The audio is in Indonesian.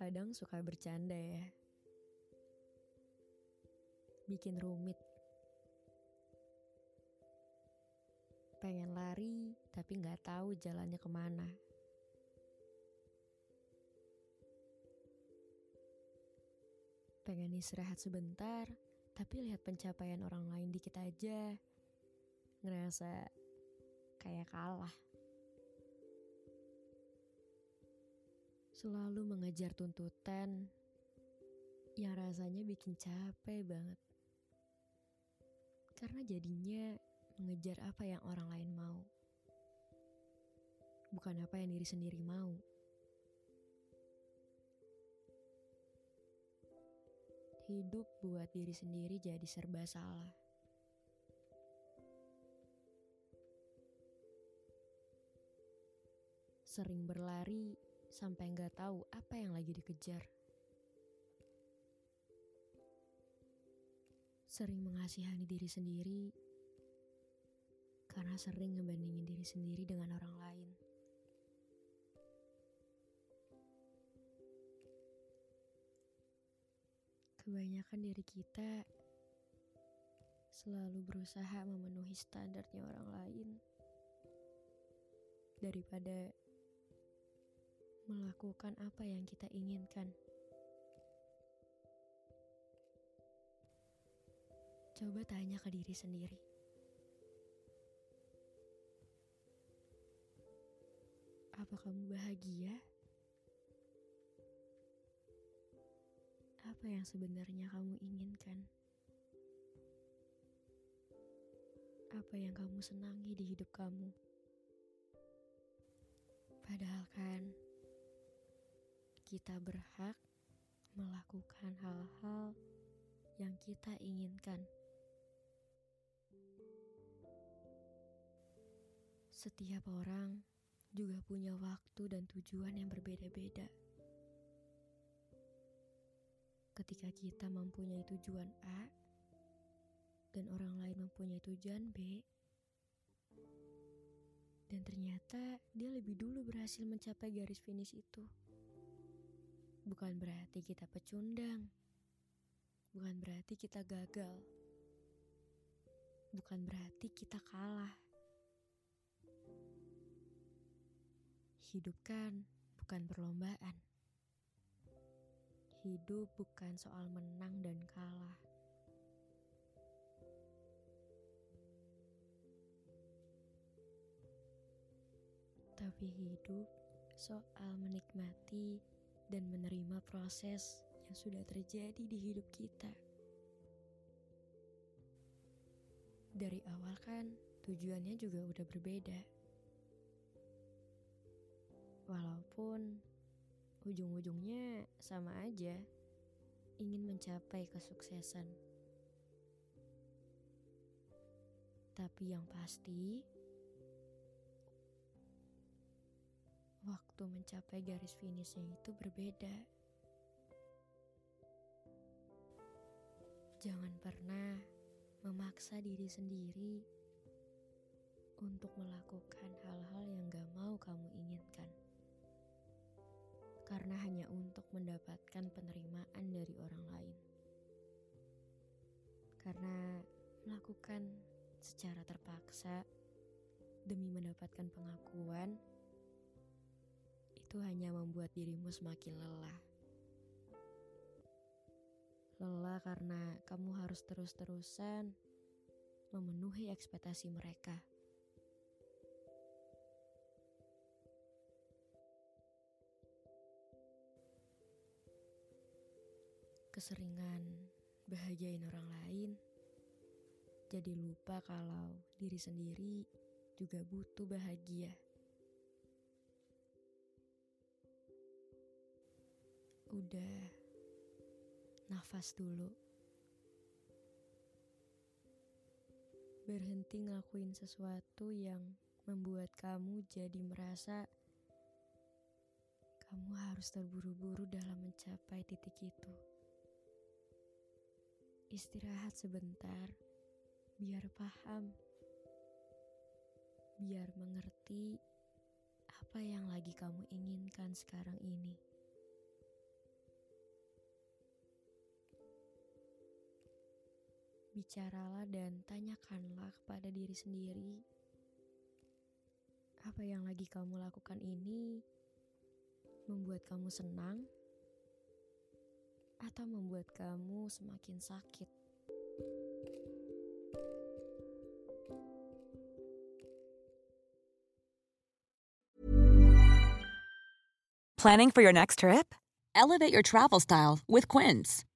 Kadang suka bercanda ya. Bikin rumit. Pengen lari, tapi nggak tahu jalannya ke mana. Pengen istirahat sebentar, tapi lihat pencapaian orang lain dikit aja. Ngerasa kayak kalah. Selalu mengejar tuntutan yang rasanya bikin capek banget. Karena jadinya mengejar apa yang orang lain mau. Bukan apa yang diri sendiri mau. Hidup buat diri sendiri jadi serba salah. Sering berlari sampai nggak tahu apa yang lagi dikejar. Sering mengasihani diri sendiri karena sering ngebandingin diri sendiri dengan orang lain. Kebanyakan dari kita selalu berusaha memenuhi standarnya orang lain daripada melakukan apa yang kita inginkan. Coba tanya ke diri sendiri. Apa kamu bahagia? Apa yang sebenarnya kamu inginkan? Apa yang kamu senangi di hidup kamu? Padahal kan kita berhak melakukan hal-hal yang kita inginkan. Setiap orang juga punya waktu dan tujuan yang berbeda-beda. Ketika kita mempunyai tujuan A dan orang lain mempunyai tujuan B, dan ternyata dia lebih dulu berhasil mencapai garis finish itu. Bukan berarti kita pecundang, bukan berarti kita gagal, bukan berarti kita kalah. Hidup kan bukan perlombaan. Hidup bukan soal menang dan kalah. Tapi hidup soal menikmati dan menerima proses yang sudah terjadi di hidup kita. Dari awal kan tujuannya juga udah berbeda. Walaupun ujung-ujungnya sama aja, ingin mencapai kesuksesan. Tapi yang pasti, waktu mencapai garis finishnya itu berbeda. Jangan pernah memaksa diri sendiri untuk melakukan hal-hal yang gak mau kamu inginkan. Karena hanya untuk mendapatkan penerimaan dari orang lain. Karena melakukan secara terpaksa demi mendapatkan pengakuan itu hanya membuat dirimu semakin lelah. Lelah karena kamu harus terus-terusan memenuhi ekspektasi mereka. Keseringan bahagiain orang lain, jadi lupa kalau diri sendiri juga butuh bahagia. Udah nafas dulu. Berhenti ngelakuin sesuatu yang membuat kamu jadi merasa kamu harus terburu-buru dalam mencapai titik itu. Istirahat sebentar, biar paham, biar mengerti apa yang lagi kamu inginkan sekarang ini. Bicaralah dan tanyakanlah kepada diri sendiri apa yang lagi kamu lakukan ini membuat kamu senang atau membuat kamu semakin sakit. Planning for your next trip? Elevate your travel style with Quince.